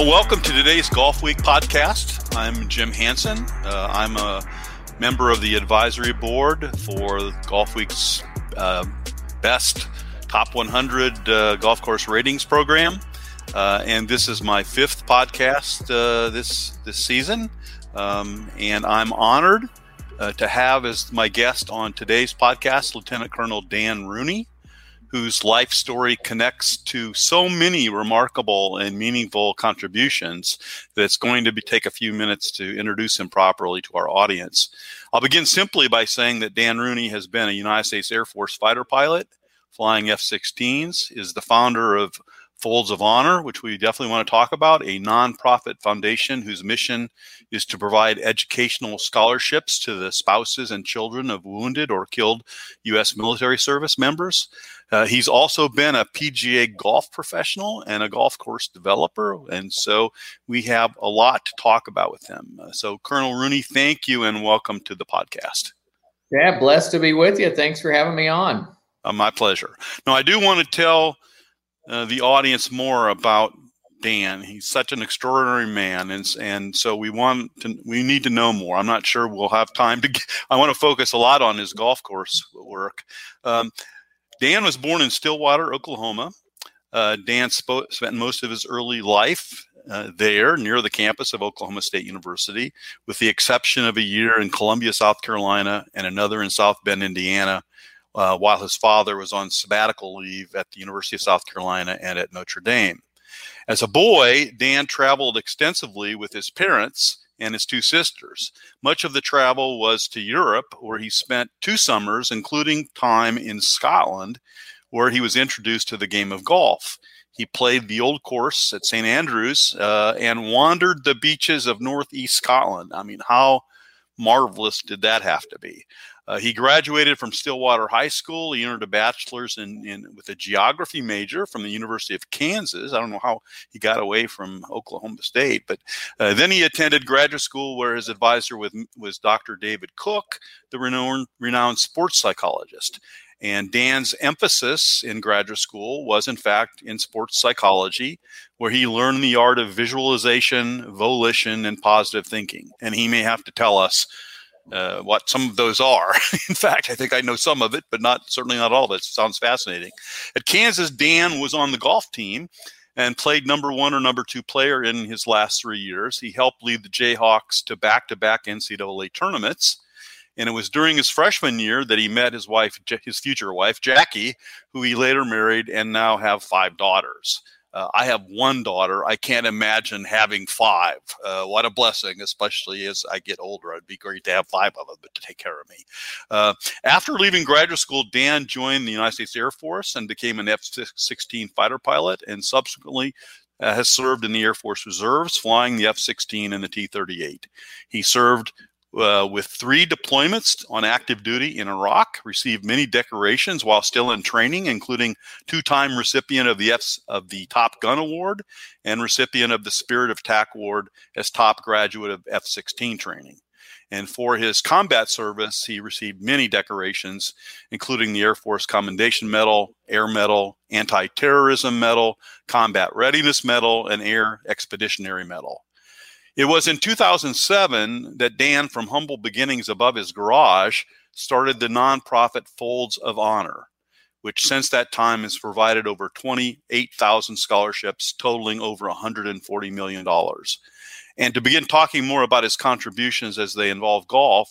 Well, welcome to today's Golfweek podcast. I'm Jim Hansen. Uh, I'm a member of the advisory board for Golfweek's uh, best top 100 uh, golf course ratings program. Uh, and this is my fifth podcast uh, this this season, um, and I'm honored uh, to have as my guest on today's podcast Lieutenant Colonel Dan Rooney whose life story connects to so many remarkable and meaningful contributions that it's going to be, take a few minutes to introduce him properly to our audience. I'll begin simply by saying that Dan Rooney has been a United States Air Force fighter pilot, flying F 16s, is the founder of Folds of Honor, which we definitely want to talk about, a nonprofit foundation whose mission is to provide educational scholarships to the spouses and children of wounded or killed U.S. military service members. Uh, he's also been a PGA golf professional and a golf course developer. And so we have a lot to talk about with him. Uh, so, Colonel Rooney, thank you and welcome to the podcast. Yeah, blessed to be with you. Thanks for having me on. Uh, my pleasure. Now, I do want to tell uh, the audience more about Dan. He's such an extraordinary man, and and so we want to we need to know more. I'm not sure we'll have time to. Get, I want to focus a lot on his golf course work. Um, Dan was born in Stillwater, Oklahoma. Uh, Dan sp- spent most of his early life uh, there near the campus of Oklahoma State University, with the exception of a year in Columbia, South Carolina, and another in South Bend, Indiana, uh, while his father was on sabbatical leave at the University of South Carolina and at Notre Dame. As a boy, Dan traveled extensively with his parents and his two sisters. Much of the travel was to Europe, where he spent two summers, including time in Scotland, where he was introduced to the game of golf. He played the old course at St. Andrews uh, and wandered the beaches of northeast Scotland. I mean, how marvelous did that have to be? Uh, he graduated from Stillwater High School. He earned a bachelor's in, in with a geography major from the University of Kansas. I don't know how he got away from Oklahoma State, but uh, then he attended graduate school where his advisor with, was Dr. David Cook, the renowned, renowned sports psychologist. And Dan's emphasis in graduate school was, in fact, in sports psychology, where he learned the art of visualization, volition, and positive thinking. And he may have to tell us uh, what some of those are. In fact, I think I know some of it, but not certainly not all of it. it. Sounds fascinating. At Kansas, Dan was on the golf team and played number one or number two player in his last three years. He helped lead the Jayhawks to back-to-back NCAA tournaments. And it was during his freshman year that he met his wife, his future wife, Jackie, who he later married and now have five daughters. Uh, I have one daughter. I can't imagine having five. Uh, what a blessing, especially as I get older. It'd be great to have five of them, to take care of me. Uh, after leaving graduate school, Dan joined the United States Air Force and became an F 16 fighter pilot and subsequently uh, has served in the Air Force Reserves, flying the F 16 and the T 38. He served uh, with three deployments on active duty in Iraq, received many decorations while still in training, including two-time recipient of the F- of the Top Gun Award and recipient of the Spirit of TAC Award as top graduate of F-16 training. And for his combat service, he received many decorations, including the Air Force Commendation Medal, Air Medal, Anti Terrorism Medal, Combat Readiness Medal, and Air Expeditionary Medal. It was in 2007 that Dan, from humble beginnings above his garage, started the nonprofit Folds of Honor, which since that time has provided over 28,000 scholarships totaling over $140 million. And to begin talking more about his contributions as they involve golf,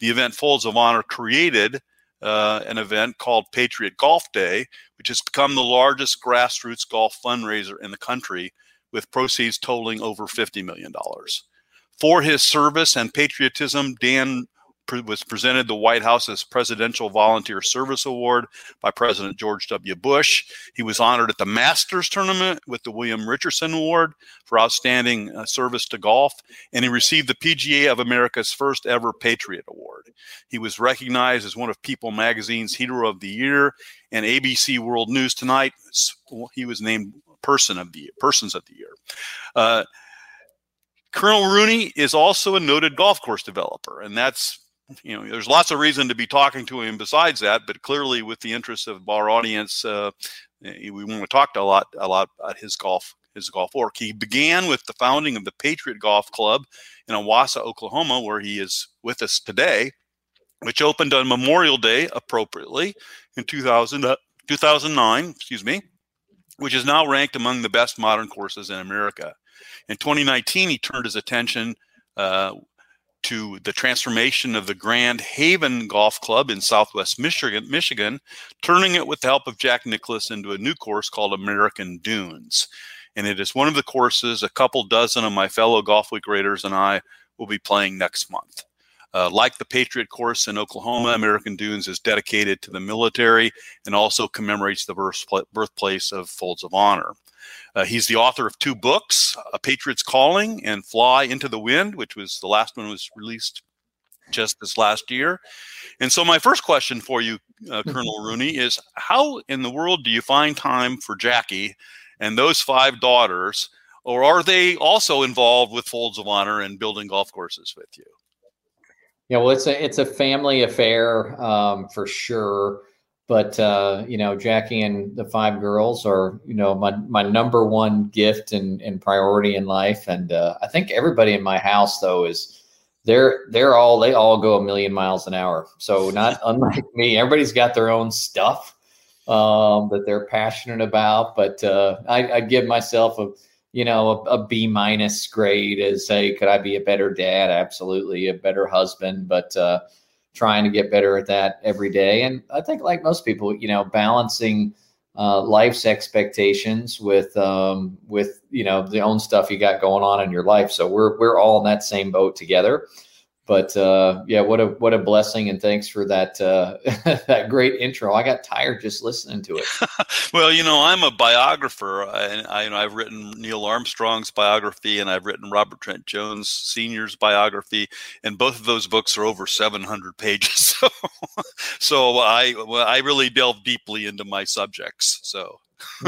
the event Folds of Honor created uh, an event called Patriot Golf Day, which has become the largest grassroots golf fundraiser in the country with proceeds totaling over $50 million. For his service and patriotism, Dan was presented the White House's Presidential Volunteer Service Award by President George W. Bush. He was honored at the Masters tournament with the William Richardson Award for outstanding uh, service to golf, and he received the PGA of America's first ever Patriot Award. He was recognized as one of People Magazine's Hero of the Year and ABC World News Tonight. He was named person of the persons of the year. Uh, Colonel Rooney is also a noted golf course developer, and that's you know there's lots of reason to be talking to him besides that, but clearly with the interest of our audience, uh, we want to talk to a lot a lot about his golf his golf work. He began with the founding of the Patriot Golf Club in Owasso, Oklahoma, where he is with us today, which opened on Memorial Day appropriately in 2000, uh, 2009, excuse me, which is now ranked among the best modern courses in America. In 2019, he turned his attention uh, to the transformation of the Grand Haven Golf Club in Southwest Michigan, Michigan, turning it with the help of Jack Nicklaus into a new course called American Dunes. And it is one of the courses a couple dozen of my fellow Golfweek Raters and I will be playing next month. Uh, like the Patriot course in Oklahoma, American Dunes is dedicated to the military and also commemorates the birthplace of Folds of Honor. Uh, he's the author of two books, A Patriot's Calling and Fly into the Wind, which was the last one was released just this last year. And so my first question for you, uh, mm-hmm. Colonel Rooney, is how in the world do you find time for Jackie and those five daughters, or are they also involved with Folds of Honor and building golf courses with you? Yeah, well, it's a it's a family affair um, for sure. But uh, you know, Jackie and the five girls are you know my my number one gift and, and priority in life. And uh, I think everybody in my house though is they're they're all they all go a million miles an hour. So not unlike me, everybody's got their own stuff um, that they're passionate about. But uh, I, I give myself a you know a, a B minus grade as say could I be a better dad? Absolutely, a better husband, but uh, trying to get better at that every day. And I think, like most people, you know, balancing uh, life's expectations with um, with you know the own stuff you got going on in your life. So we're we're all in that same boat together but uh, yeah, what a what a blessing, and thanks for that uh, that great intro. I got tired just listening to it. well, you know, I'm a biographer, and I, you know, I've written Neil Armstrong's biography, and I've written Robert Trent Jones Senior's biography, and both of those books are over 700 pages. So, so I I really delve deeply into my subjects. So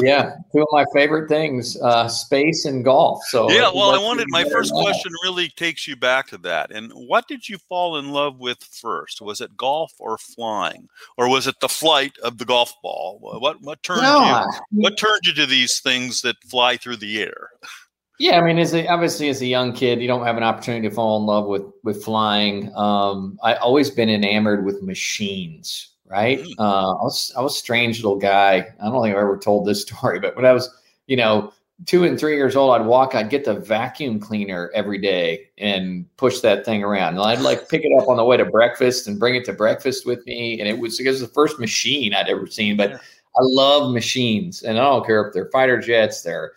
yeah, two of my favorite things, uh, space and golf. So yeah, well, I wanted my first question really takes you back to that. And what did you fall in love with first? Was it golf or flying, or was it the flight of the golf ball? What what turned no, you? What turned you to these things that fly through the air? Yeah, I mean, as a, obviously as a young kid, you don't have an opportunity to fall in love with with flying. Um, I always been enamored with machines right? Mm. Uh, I was I was a strange little guy. I don't think I've ever told this story, but when I was, you know, two and three years old, I'd walk, I'd get the vacuum cleaner every day and push that thing around. And I'd like pick it up on the way to breakfast and bring it to breakfast with me. And it was, it was the first machine I'd ever seen. But I love machines, and I don't care if they're fighter jets, they're,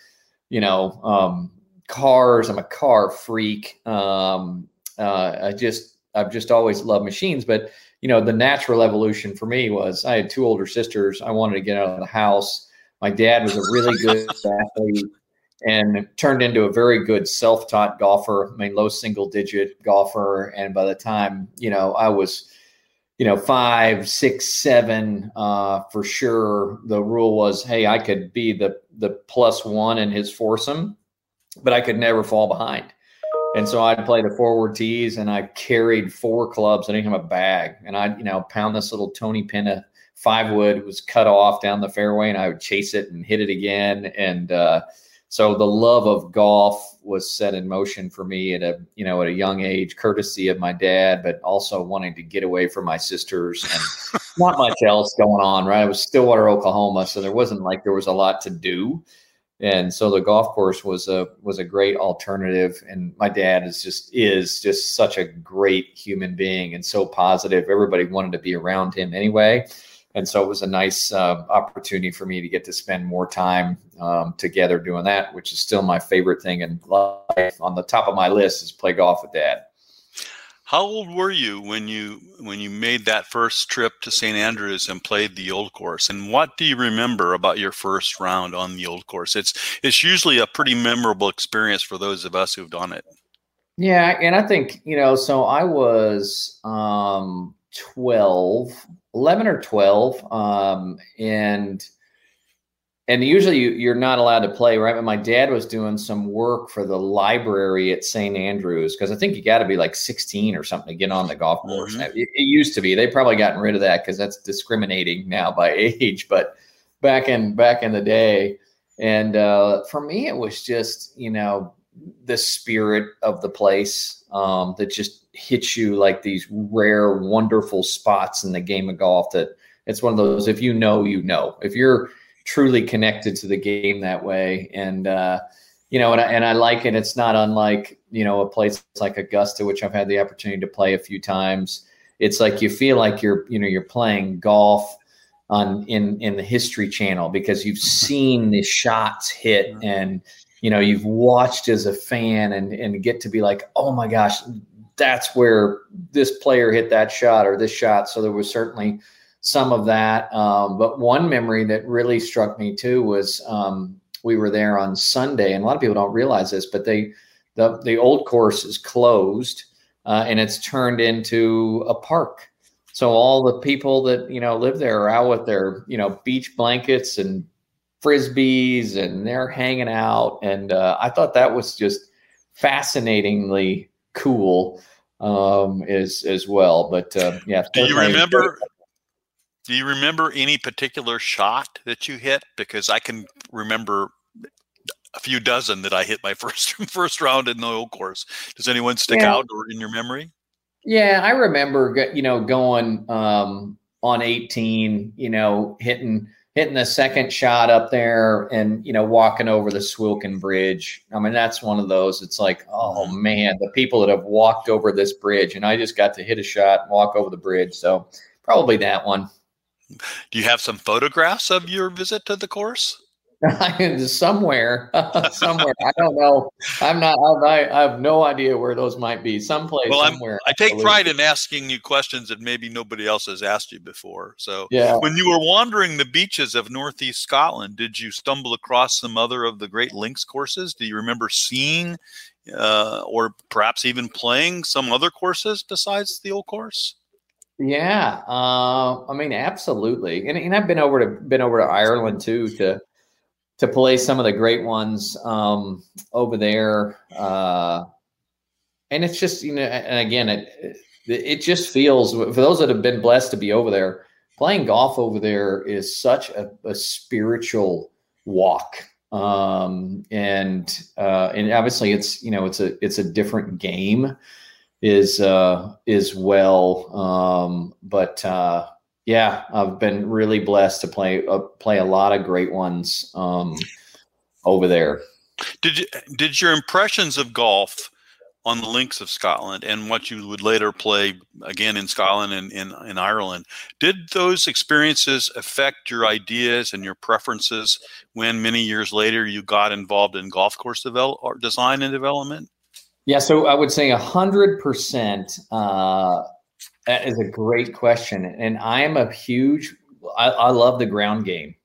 you know, um, cars. I'm a car freak. Um, uh, I just I've just always loved machines, but you know, the natural evolution for me was I had two older sisters. I wanted to get out of the house. My dad was a really good athlete and turned into a very good self-taught golfer. I mean, low single-digit golfer. And by the time you know, I was, you know, five, six, seven, uh, for sure. The rule was, hey, I could be the the plus one in his foursome, but I could never fall behind. And so I'd play the forward tees and I carried four clubs. I didn't have a bag. And I'd, you know, pound this little Toney Penna five wood was cut off down the fairway and I would chase it and hit it again. And uh, so the love of golf was set in motion for me at a, you know, at a young age, courtesy of my dad, but also wanting to get away from my sisters and not much else going on, right? I was Stillwater, Oklahoma. So there wasn't like there was a lot to do and so the golf course was a was a great alternative. And my dad is just is just such a great human being and so positive. Everybody wanted to be around him anyway. And so it was a nice uh, opportunity for me to get to spend more time um, together doing that which is still my favorite thing in life. On the top of my list is play golf with dad how old were you when you when you made that first trip to St. Andrews and played the old course? And what do you remember about your first round on the old course? It's it's usually a pretty memorable experience for those of us who've done it. Yeah, and I think, you know, so I was um 12, 11 or 12 um and and usually you, are not allowed to play, right? But my dad was doing some work for the library at St. Andrews because I think you got to be like 16 or something to get on the golf course. Mm-hmm. It, it, used to be. They probably gotten rid of that because that's discriminating now by age. But back in back in the day, And uh, for me, it was just you know the spirit of the place um, that just hits you like these rare, wonderful spots in the game of golf. That it's one of those. If you know, you know. If you're truly connected to the game that way, and uh, you know, and I, and I like it. It's not unlike you know a place like Augusta, which I've had the opportunity to play a few times. It's like you feel like you're you know you're playing golf on in in the History Channel because you've seen the shots hit and you know you've watched as a fan and and get to be like oh my gosh that's where this player hit that shot or this shot so there was certainly some of that um, but one memory that really struck me too was um, we were there on sunday and a lot of people don't realize this but they the, the old course is closed uh, and it's turned into a park so all the people that you know live there are out with their you know beach blankets and frisbees and they're hanging out. And uh, I thought that was just fascinatingly cool um, as as well. But uh, yeah, do you remember? Do you remember any particular shot that you hit? Because I can remember a few dozen that I hit my first first round in the old course. Does anyone stick yeah. out or in your memory? Yeah, I remember, you know, going um, on 18, you know, hitting hitting the second shot up there and you know walking over the Swilken Bridge. I mean that's one of those. It's like oh mm-hmm. man, the people that have walked over this bridge, and I just got to hit a shot and walk over the bridge. So probably that one. Do you have some photographs of your visit to the course? somewhere, somewhere. I don't know. I'm not. I, I, have no idea where those might be. Someplace. Well, somewhere. i take pride in asking you questions that maybe nobody else has asked you before. So, yeah. When you were wandering the beaches of northeast Scotland, did you stumble across some other of the great links courses? Do you remember seeing, uh, or perhaps even playing some other courses besides the old course? Yeah, uh, I mean, absolutely. And, and I've been over to been over to Ireland too to to play some of the great ones um, over there. Uh, and it's just, you know, and again, it, it just feels for those that have been blessed to be over there, playing golf over there is such a, a spiritual walk. Um, and, uh, and obviously it's, you know, it's a, it's a different game is, uh, is well. Um, but, uh, yeah, I've been really blessed to play uh, play a lot of great ones um, over there. Did you, did your impressions of golf on the links of Scotland and what you would later play again in Scotland and in, in Ireland, did those experiences affect your ideas and your preferences when many years later you got involved in golf course develop, design and development? Yeah, so I would say a hundred percent uh, that is a great question, and I am a huge. I, I love the ground game,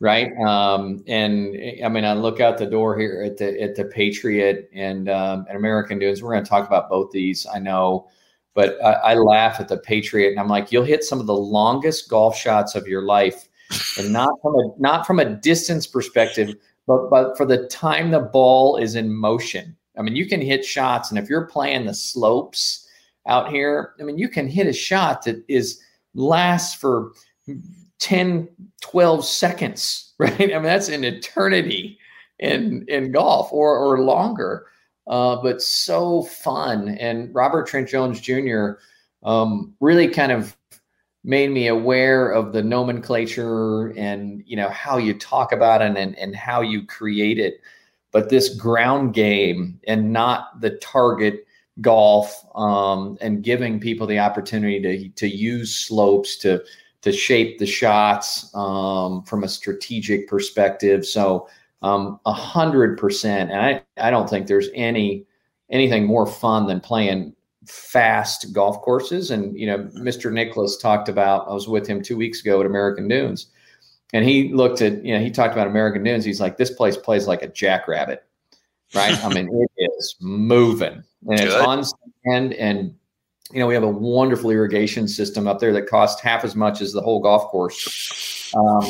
right? Um, and I mean, I look out the door here at the at the Patriot and um, and American Dunes. We're going to talk about both these, I know, but I, I laugh at the Patriot, and I'm like, you'll hit some of the longest golf shots of your life, and not from a not from a distance perspective, but but for the time the ball is in motion. I mean, you can hit shots, and if you're playing the slopes out here. I mean, you can hit a shot that is lasts for 10, 12 seconds, right? I mean, that's an eternity in in golf or or longer. Uh, but so fun. And Robert Trent Jones Jr. Um, really kind of made me aware of the nomenclature and you know how you talk about it and, and how you create it but this ground game and not the target golf um, and giving people the opportunity to to use slopes to to shape the shots um, from a strategic perspective. So um, a hundred percent, and I I don't think there's any anything more fun than playing fast golf courses. And you know, Mr. Nicklaus talked about. I was with him two weeks ago at American Dunes, and he looked at you know he talked about American Dunes. He's like, this place plays like a jackrabbit, right? I mean, it is moving and Good. it's on sand and you know we have a wonderful irrigation system up there that costs half as much as the whole golf course um,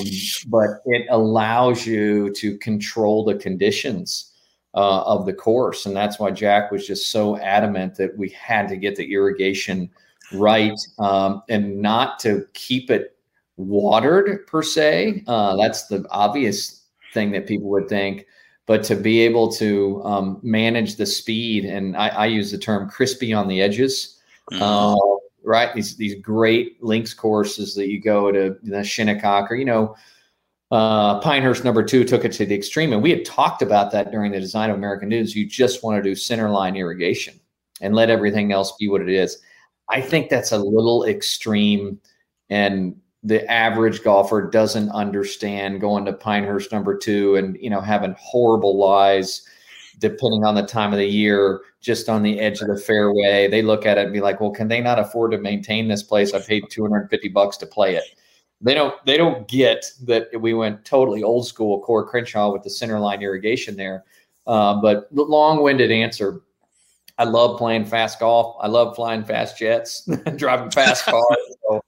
but it allows you to control the conditions uh, of the course and that's why jack was just so adamant that we had to get the irrigation right um, and not to keep it watered per se uh, that's the obvious thing that people would think. But to be able to um, manage the speed, and I, I, use the term crispy on the edges, mm-hmm. uh, right? These these great links courses that you go to the Shinnecock or you know uh, Pinehurst number two took it to the extreme, and we had talked about that during the design of American Dunes. You just want to do center line irrigation and let everything else be what it is. I think that's a little extreme, and the average golfer doesn't understand going to Pinehurst number two and you know having horrible lies depending on the time of the year, just on the edge of the fairway. They look at it and be like, "Well, can they not afford to maintain this place? I paid 250 bucks to play it." They don't. They don't get that we went totally old school Coore Crenshaw with the center line irrigation there. Uh, but long-winded answer. I love playing fast golf. I love flying fast jets, driving fast cars. So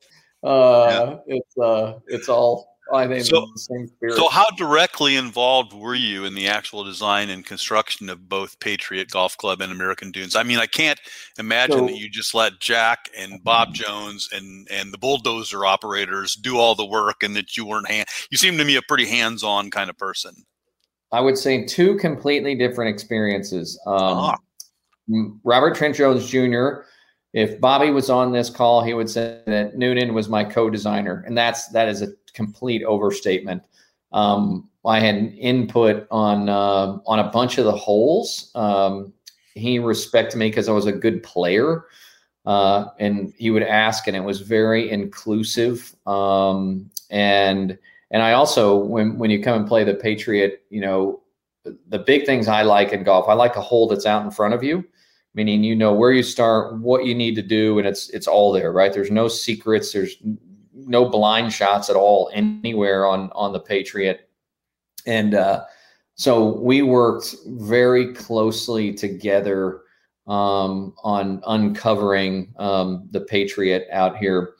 uh, yeah. it's uh, it's all I think so, the same spirit. so how directly involved were you in the actual design and construction of both Patriot Golf Club and American Dunes? I mean, I can't imagine so, that you just let Jack and Bob Jones and and the bulldozer operators do all the work, and that you weren't hand. You seem to me a pretty hands-on kind of person. I would say two completely different experiences. Um, uh-huh. Robert Trent Jones Jr. If Bobby was on this call, he would say that Noonan was my co-designer, and that's that is a complete overstatement. Um, I had input on uh, on a bunch of the holes. Um, he respected me because I was a good player, uh, and he would ask, and it was very inclusive. Um, and and I also, when when you come and play the Patriot, you know, the big things I like in golf, I like a hole that's out in front of you meaning you know where you start, what you need to do, and it's it's all there, right? There's no secrets, there's no blind shots at all anywhere on on the Patriot, and uh, so we worked very closely together um, on uncovering um, the Patriot out here.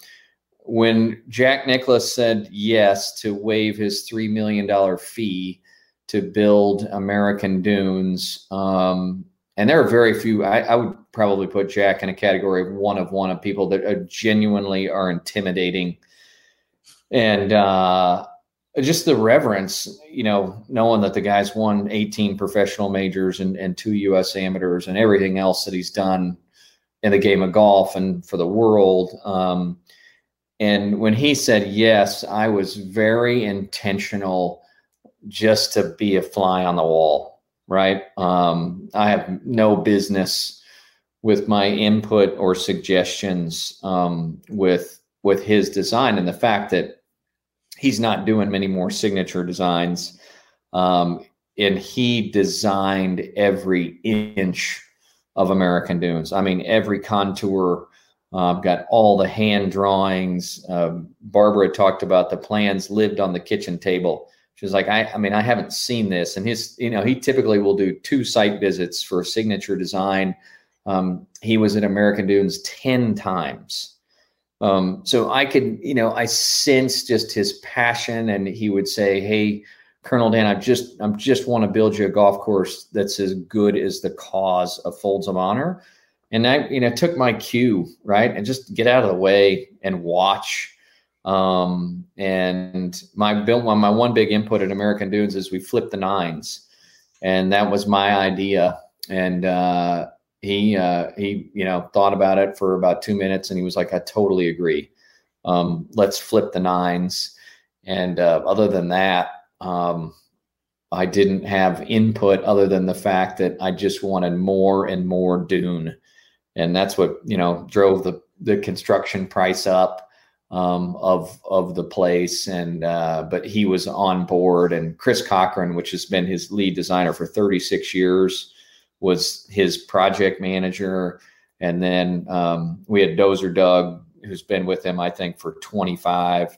When Jack Nicklaus said yes to waive his three million dollar fee to build American Dunes, um, and there are very few. I, I, would probably put Jack in a category of one of one of people that are genuinely are intimidating, and uh, just the reverence. You know, knowing that the guy's won 18 professional majors and, and two U.S. amateurs and everything else that he's done in the game of golf and for the world. Um, and when he said yes, I was very intentional just to be a fly on the wall right? Um, I have no business with my input or suggestions um, with with his design, and the fact that he's not doing many more signature designs, um, and he designed every inch of American Dunes. I mean, every contour. Uh, I've got all the hand drawings. Uh, Barbara talked about the plans lived on the kitchen table she was like, I, I mean, I haven't seen this. And his, you know, he typically will do two site visits for signature design. Um, he was at American Dunes 10 times. Um, so I could, you know, I sense just his passion and he would say, Hey, Colonel Dan, I just, I'm just want to build you a golf course that's as good as the cause of Folds of Honor. And I, you know, took my cue, right. And just get out of the way and watch um, and my built one, my one big input at American Dunes is we flipped the nines, and that was my idea. And uh, he uh, he you know thought about it for about two minutes, and he was like, "I totally agree. Um, let's flip the nines. And uh, other than that, um, I didn't have input other than the fact that I just wanted more and more dune, and that's what you know drove the the construction price up um, of of the place, and uh, but he was on board. And Chris Cochran, which has been his lead designer for 36 years, was his project manager. And then um, we had Dozer Doug, who's been with him, I think, for 25.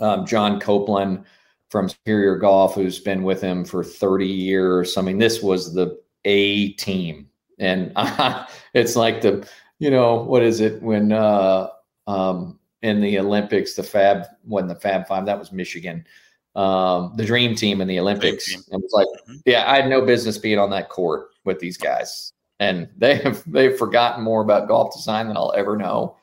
Um, John Copeland from Superior Golf, who's been with him for 30 years. I mean, this was the A team, and uh, it's like the, you know, what is it when uh, um, in the Olympics, the Fab when the Fab Five, that was Michigan. Um, the dream team in the Olympics. And was like, mm-hmm. yeah, I had no business being on that court with these guys. And they have they've forgotten more about golf design than I'll ever know.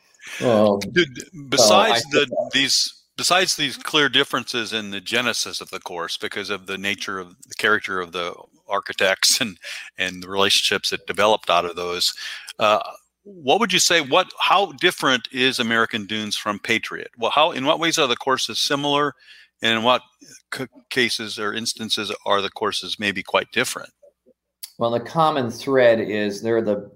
Um, Dude, besides so the these besides these clear differences in the genesis of the course because of the nature of the character of the architects and and the relationships that developed out of those uh, what would you say what how different is american dunes from patriot well how in what ways are the courses similar and in what c- cases or instances are the courses maybe quite different well the common thread is they're the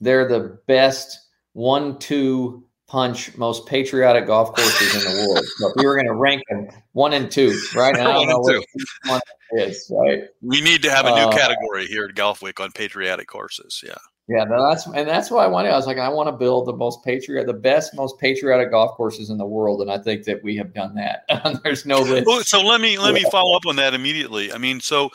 they're the best one two punch most patriotic golf courses in the world. So if we were going to rank them one and two, right now, I don't know what one is, right? We need to have a new uh, category here at Golfweek on patriotic courses. Yeah. Yeah, that's and that's why I wanted. I was like, I want to build the most patriot, the best, most patriotic golf courses in the world, and I think that we have done that. There's no list. Well, so let me let me follow up on that immediately. I mean, so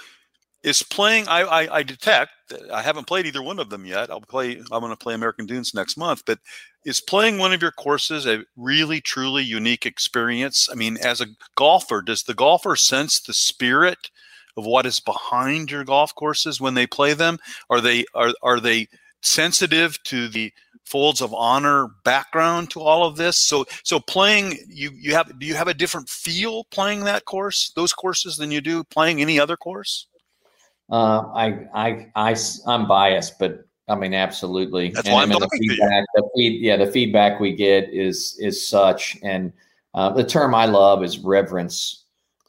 is playing. I, I, I detect. I haven't played either one of them yet. I'll play. I'm going to play American Dunes next month. But is playing one of your courses a really truly unique experience? I mean, as a golfer, does the golfer sense the spirit of what is behind your golf courses when they play them? Are they are are they sensitive to the folds of honor background to all of this so so playing you you have do you have a different feel playing that course those courses than you do playing any other course uh, I, I, I, I'm biased, but I mean, absolutely. That's and, why I'm the feedback, the feed, yeah, the feedback we get is is such, and uh, the term I love is reverence.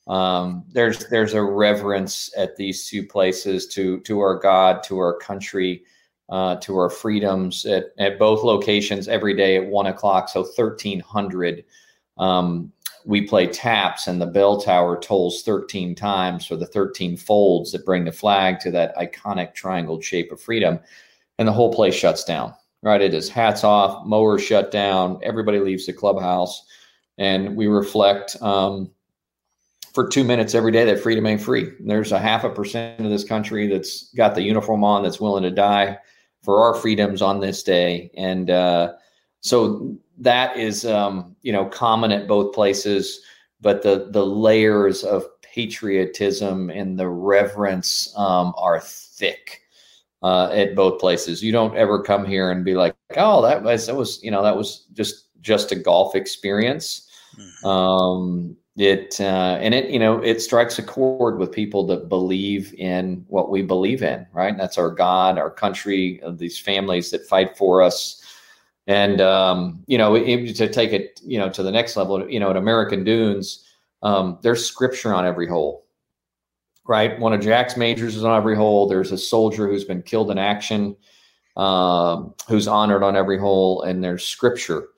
Um, there's there's a reverence at these two places to to our God, to our country, uh, to our freedoms at, at both locations every day at one o'clock. So thirteen hundred. Um, we play taps and the bell tower tolls 13 times for the 13 folds that bring the flag to that iconic triangle shape of freedom and the whole place shuts down right it is hats off mowers shut down everybody leaves the clubhouse and we reflect um, for two minutes every day that freedom ain't free. There's a half a percent of this country that's got the uniform on that's willing to die for our freedoms on this day. And uh, so that is um, you know common at both places. But the the layers of patriotism and the reverence um, are thick uh, at both places. You don't ever come here and be like oh that was that was you know that was just just a golf experience. Mm-hmm. um, it uh, and it you know it strikes a chord with people that believe in what we believe in right and that's our god our country these families that fight for us and um, you know, to take it, you know, to the next level, you know, at American Dunes, um, there's scripture on every hole, right? One of Jack's majors is on every hole. There's a soldier who's been killed in action, um, who's honored on every hole, and there's scripture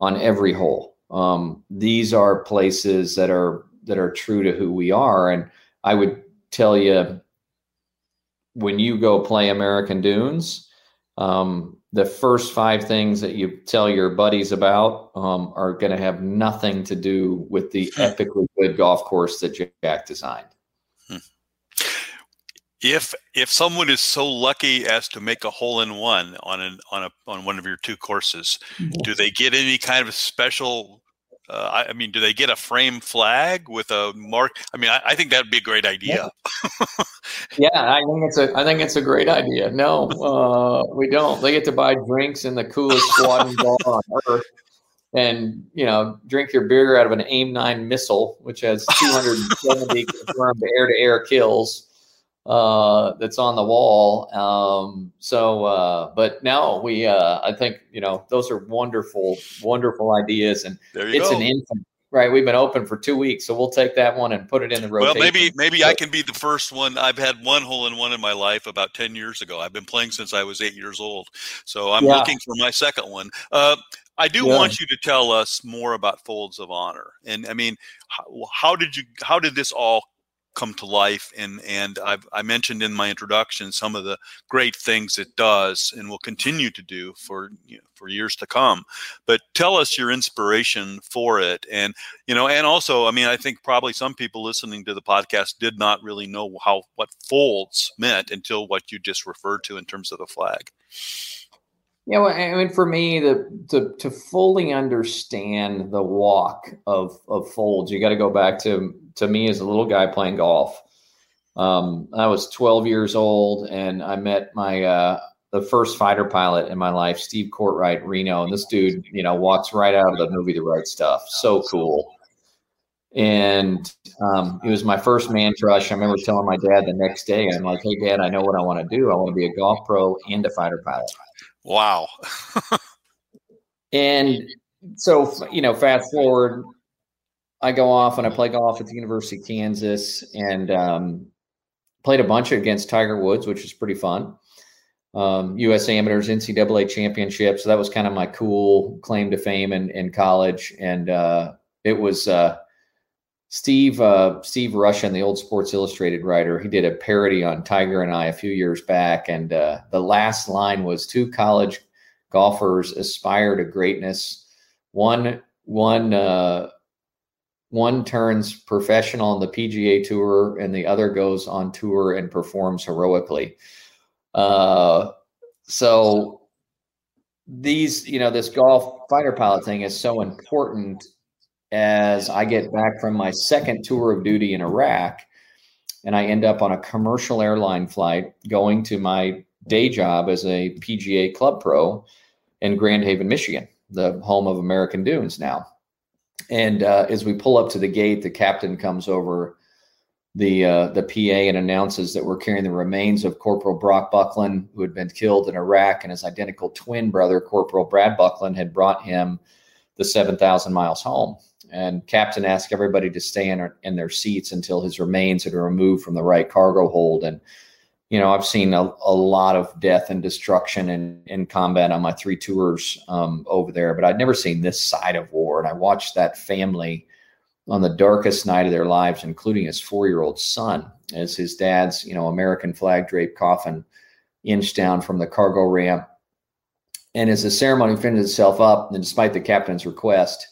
on every hole. Um, these are places that are that are true to who we are, and I would tell you when you go play American Dunes. Um, the first five things that you tell your buddies about um, are going to have nothing to do with the epically good golf course that Jack designed. Hmm. If if someone is so lucky as to make a hole in one on an on a on one of your two courses, do they get any kind of special uh, I, I, mean, do they get a frame flag with a mark? I mean, I, I think that'd be a great idea. Yeah. yeah. I think it's a I think it's a great idea. No, uh, we don't. They get to buy drinks in the coolest squad bar on earth, and you know, drink your beer out of an AIM nine missile, which has 270 confirmed air to air kills uh, that's on the wall. Um, so, uh, but no, we, uh, I think, you know, those are wonderful, wonderful ideas. And it's go. an infant, right? We've been open for two weeks, so we'll take that one and put it in the rotation. Well, maybe, maybe I can be the first one. I've had one hole in one in my life about 10 years ago. I've been playing since I was eight years old. So I'm yeah. looking for my second one. Uh, I do yeah. want you to tell us more about Folds of Honor. And I mean, how, how did you, how did this all come to life. And and I've, I mentioned in my introduction some of the great things it does and will continue to do for you know, for years to come. But tell us your inspiration for it, and you know, and also, I mean, I think probably some people listening to the podcast did not really know how what folds meant until what you just referred to in terms of the flag. Yeah, well, I mean, for me, the to to fully understand the walk of of folds, you got to go back to to me as a little guy playing golf. Um, I was 12 years old, and I met my uh, the first fighter pilot in my life, Steve Courtright, Reno, and this dude, you know, walks right out of the movie The Right Stuff. So cool. And um, it was my first man crush. I remember telling my dad the next day, I'm like, hey, dad, I know what I want to do. I want to be a golf pro and a fighter pilot. Wow. and so, you know, fast forward, I go off and I play golf at the University of Kansas and um, played a bunch against Tiger Woods, which was pretty fun. Um, U.S. Amateurs, NCAA Championship. So that was kind of my cool claim to fame in, in college. And uh, it was uh, Steve uh, Steve Rushin, the old Sports Illustrated writer. He did a parody on Tiger and I a few years back, and uh, the last line was: two college golfers aspire to greatness. One one uh, one turns professional on the PGA Tour, and the other goes on tour and performs heroically. Uh, so these, you know, this golf fighter pilot thing is so important as I get back from my second tour of duty in Iraq and I end up on a commercial airline flight going to my day job as a PGA club pro in Grand Haven, Michigan, the home of American Dunes now. And uh, as we pull up to the gate, the captain comes over the uh, the PA and announces that we're carrying the remains of Corporal Brock Bucklin, who had been killed in Iraq, and his identical twin brother, Corporal Brad Bucklin, had brought him the 7,000 miles home. And Captain asked everybody to stay in, in their seats until his remains had been removed from the right cargo hold. And you know, I've seen a, a lot of death and destruction in, in combat on my three tours um, over there, but I'd never seen this side of war. And I watched that family on the darkest night of their lives, including his four year old son, as his dad's, you know, American flag draped coffin inched down from the cargo ramp. And as the ceremony finished itself up, and despite the captain's request,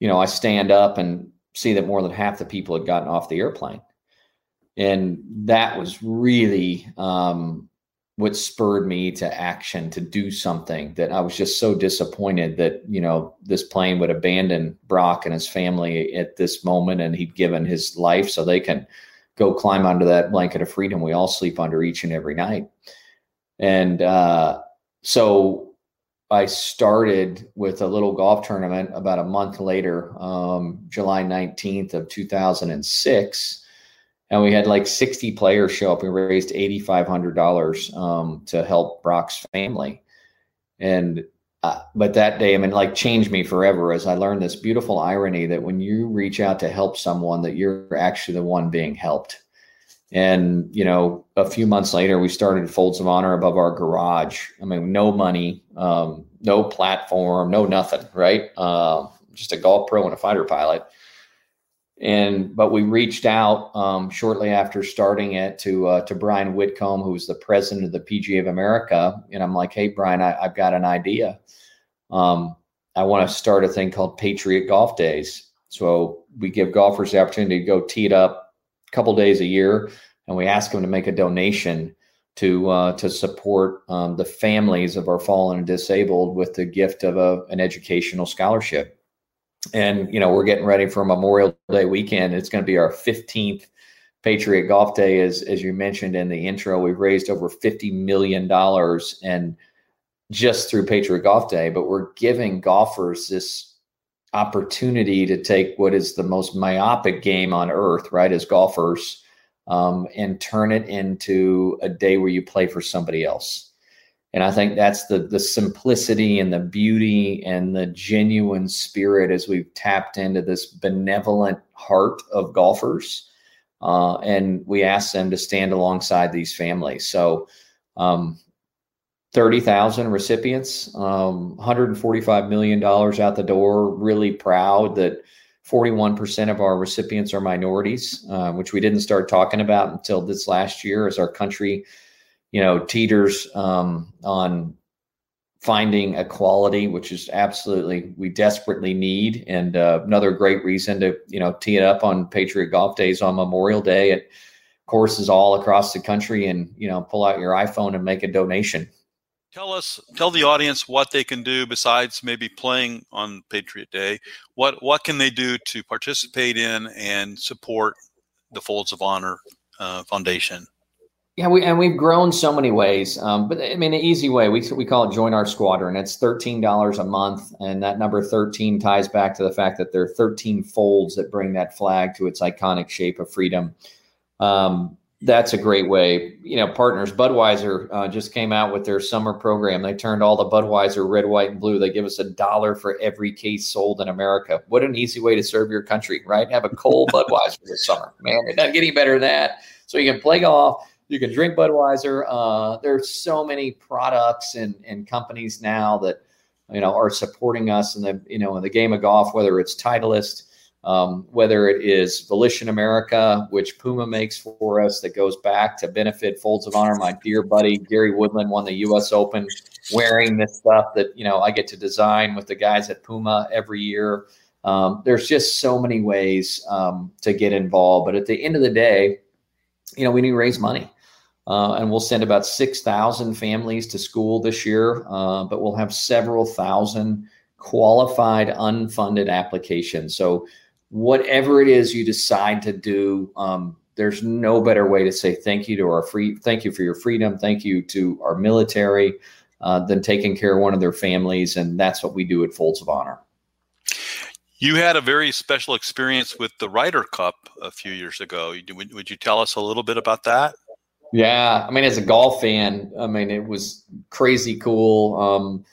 you know, I stand up and see that more than half the people had gotten off the airplane. And that was really um, what spurred me to action to do something that I was just so disappointed that you know this plane would abandon Brock and his family at this moment and he'd given his life so they can go climb under that blanket of freedom we all sleep under each and every night. And uh, so I started with a little golf tournament about a month later um, July 19th of 2006 and we had like 60 players show up. We raised $8,500 um, to help Brock's family. And, uh, but that day, I mean, like changed me forever as I learned this beautiful irony that when you reach out to help someone, that you're actually the one being helped. And, you know, a few months later, we started Folds of Honor above our garage. I mean, no money, um, no platform, no nothing, right? Uh, just a golf pro and a fighter pilot and but we reached out um, shortly after starting it to uh, to Brian Whitcomb, who's the president of the PGA of America, and I'm like, hey Brian, I, have got an idea. Um, I want to start a thing called Patriot Golf Days. So we give golfers the opportunity to go tee it up couple days a year, and we ask them to make a donation to uh, to support um, the families of our fallen and disabled with the gift of a, an educational scholarship and you know we're getting ready for Memorial Day weekend. It's going to be our 15th Patriot Golf Day, as as you mentioned in the intro. We've raised over 50 million dollars and just through Patriot Golf Day, but we're giving golfers this opportunity to take what is the most myopic game on earth, right, as golfers, um, and turn it into a day where you play for somebody else and I think that's the the simplicity and the beauty and the genuine spirit as we've tapped into this benevolent heart of golfers, uh, and we ask them to stand alongside these families. So. Um, 30,000 recipients, um, $145 million out the door. Really proud that 41% of our recipients are minorities, uh, which we didn't start talking about until this last year as our country you know, teeters um, on finding equality, which is absolutely we desperately need, and uh, another great reason to you know tee it up on Patriot Golf Days on Memorial Day at courses all across the country, and you know pull out your iPhone and make a donation. Tell us, tell the audience what they can do besides maybe playing on Patriot Day. What what can they do to participate in and support the Folds of Honor uh, Foundation? Yeah, we and we've grown so many ways. Um, but I mean, an easy way we we call it join our squadron. It's thirteen dollars a month, and that number thirteen ties back to the fact that there are thirteen folds that bring that flag to its iconic shape of freedom. Um, that's a great way. You know, partners Budweiser uh, just came out with their summer program. They turned all the Budweiser red, white, and blue. They give us a dollar for every case sold in America. What an easy way to serve your country, right? Have a cold Budweiser this summer, man. It doesn't get any better than that. So you can play golf you can drink Budweiser. Uh, there's so many products and, and companies now that you know are supporting us in the you know in the game of golf, whether it's Titleist, um, whether it is Volition America, which Puma makes for us, that goes back to benefit Folds of Honor. My dear buddy Gary Woodland won the U.S. Open wearing this stuff that you know I get to design with the guys at Puma every year. Um, there's just so many ways um, to get involved, but at the end of the day, you know we need to raise money. Uh, and we'll send about 6,000 families to school this year, uh, but we'll have several thousand qualified unfunded applications. So, whatever it is you decide to do, um, there's no better way to say thank you to our free, thank you for your freedom, thank you to our military, uh, than taking care of one of their families. And that's what we do at Folds of Honor. You had a very special experience with the Ryder Cup a few years ago. Would, would you tell us a little bit about that? Yeah, I mean, as a golf fan, I mean, it was crazy cool. Um,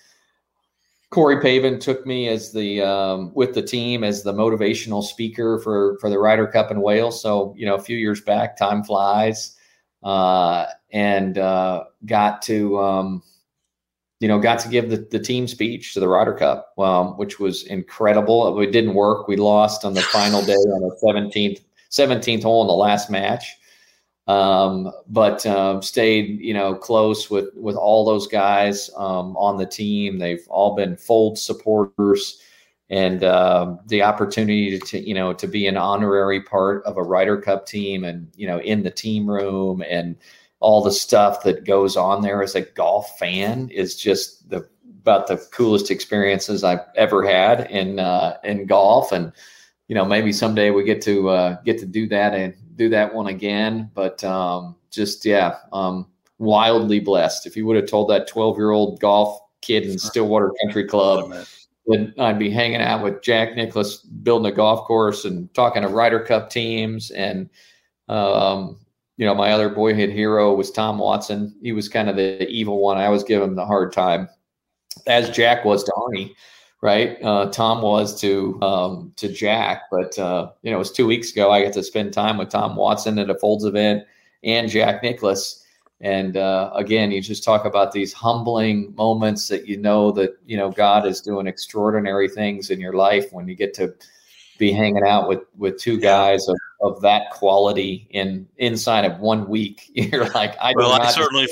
Corey Pavin took me as the um, with the team as the motivational speaker for for the Ryder Cup in Wales. So you know, a few years back, time flies, uh, and uh, got to um, you know got to give the, the team speech to the Ryder Cup, um, which was incredible. It didn't work. We lost on the final day on the seventeenth seventeenth hole in the last match um, but um, stayed you know close with with all those guys um, on the team. They've all been Fold supporters, and uh, the opportunity to you know to be an honorary part of a Ryder Cup team, and you know in the team room and all the stuff that goes on there as a golf fan is just the about the coolest experiences I've ever had in uh, in golf and you know maybe someday we get to uh, get to do that and do that one again. But um, just yeah, um, wildly blessed. If you would have told that 12 year old golf kid in Stillwater Country Club that I'd be hanging out with Jack Nicklaus building a golf course and talking to Ryder Cup teams and um, you know, my other boyhood hero was Tom Watson. He was kind of the evil one. I always give him the hard time, as Jack was to Arnie right? Uh, Tom was to um, to Jack, but uh, you know, it was two weeks ago. I got to spend time with Tom Watson at a Folds event and Jack Nicklaus, And uh, again, you just talk about these humbling moments that you know that you know God is doing extraordinary things in your life when you get to be hanging out with with two guys of, of that quality in inside of one week. You're like, I well, I certainly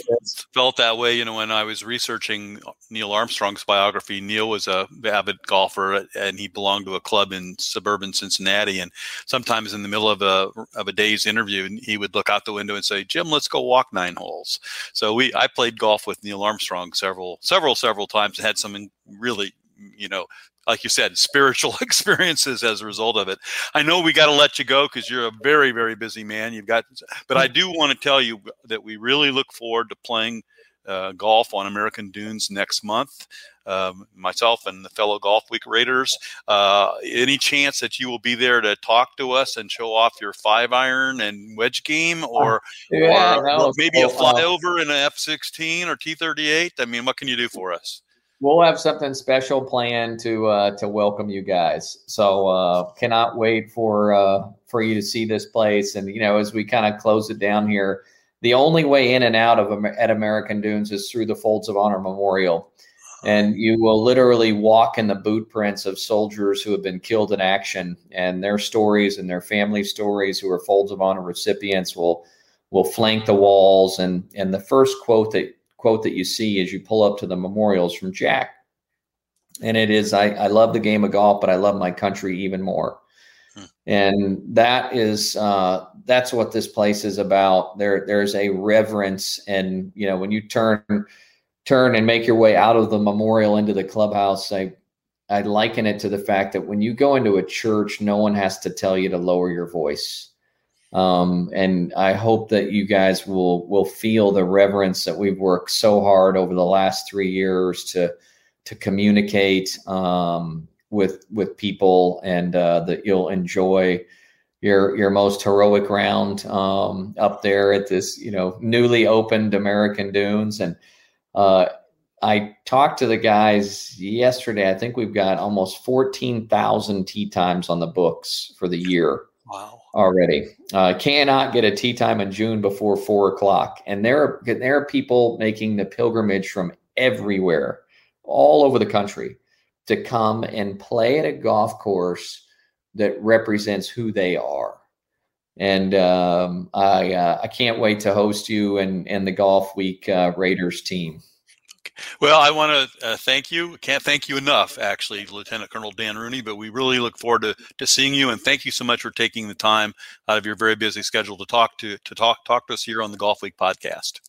felt that way. You know, when I was researching Neil Armstrong's biography, Neil was a avid golfer, and he belonged to a club in suburban Cincinnati. And sometimes in the middle of a of a day's interview, he would look out the window and say, "Jim, let's go walk nine holes." So we I played golf with Neil Armstrong several several several times. Had some really you know like you said, spiritual experiences as a result of it. I know we got to let you go because you're a very, very busy man. You've got, but I do want to tell you that we really look forward to playing uh, golf on American Dunes next month. Um, myself and the fellow Golfweek Raters. Uh, any chance that you will be there to talk to us and show off your five iron and wedge game, or, yeah, or, maybe a flyover in an F sixteen or T thirty eight? I mean, what can you do for us? We'll have something special planned to uh, to welcome you guys. So uh, cannot wait for uh, for you to see this place. And you know, as we kind of close it down here, the only way in and out of at American Dunes is through the Folds of Honor Memorial, and you will literally walk in the boot prints of soldiers who have been killed in action, and their stories and their family stories, who are Folds of Honor recipients, will will flank the walls. And and the first quote that quote that you see as you pull up to the memorials from Jack. And it is, I, I love the game of golf, but I love my country even more. Hmm. And that is, uh, that's what this place is about. There, there's a reverence. And, you know, when you turn, turn and make your way out of the memorial into the clubhouse, I, I liken it to the fact that when you go into a church, no one has to tell you to lower your voice Um, and I hope that you guys will will feel the reverence that we've worked so hard over the last three years to to communicate um, with with people, and uh, that you'll enjoy your your most heroic round um, up there at this you know newly opened American Dunes. And uh, I talked to the guys yesterday. I think we've got almost fourteen thousand tee times on the books for the year. Wow already. Uh, cannot get a tee time in June before four o'clock, and there are there are people making the pilgrimage from everywhere, all over the country, to come and play at a golf course that represents who they are. And um, I uh, I can't wait to host you and and the Golfweek uh, Raters team. Well, I want to uh, thank you. Can't thank you enough, actually, Lieutenant Colonel Dan Rooney. But we really look forward to, to seeing you, and thank you so much for taking the time out of your very busy schedule to talk to to talk talk to us here on the Golfweek podcast.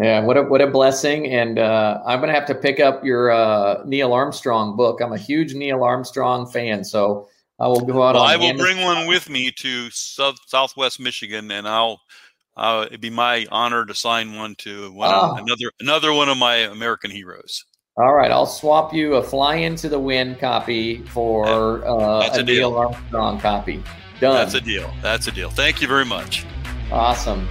Yeah, what a what a blessing! And uh, I'm going to have to pick up your uh, Neil Armstrong book. I'm a huge Neil Armstrong fan, so I will go out. Well, I will bring one with me to South, Southwest Michigan, and I'll uh, it'd be my honor to sign one to one oh. of, another another one of my American heroes. All right, I'll swap you a fly into the wind copy for uh, a, a Neil Armstrong copy. Done. That's a deal. That's a deal. Thank you very much. Awesome.